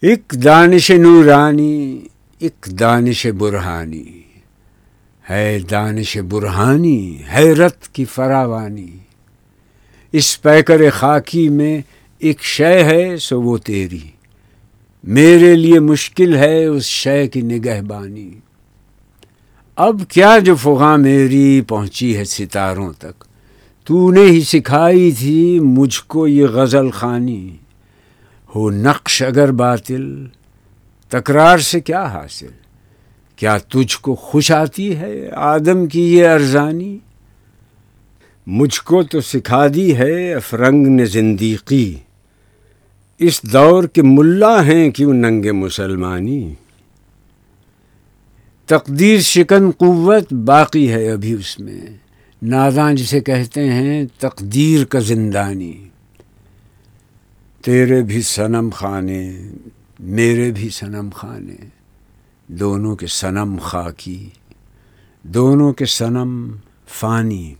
ایک دانش نورانی، ایک دانش برہانی۔ ہے دانش برہانی، حیرت کی فراوانی۔ اس پیکر خاکی میں ایک شے ہے، سو وہ تیری۔ میرے لیے مشکل ہے اس شے کی نگہبانی۔ اب کیا جو فغاں میری پہنچی ہے ستاروں تک؟ تو نے ہی سکھائی تھی مجھ کو یہ غزل خانی۔ ہو نقش اگر باطل، تکرار سے کیا حاصل؟ کیا تجھ کو خوش آتی ہے آدم کی یہ ارزانی؟ مجھ کو تو سکھا دی ہے افرنگ نے زندیقی۔ اس دور کے ملا ہیں کیوں ننگ مسلمانی؟ تقدیر شکن قوت باقی ہے ابھی اس میں۔ ناداں جسے کہتے ہیں تقدیر کا زندانی۔ تیرے بھی صنم خانے، میرے بھی صنم خانے، دونوں کے صنم خاکی، دونوں کے صنم فانی۔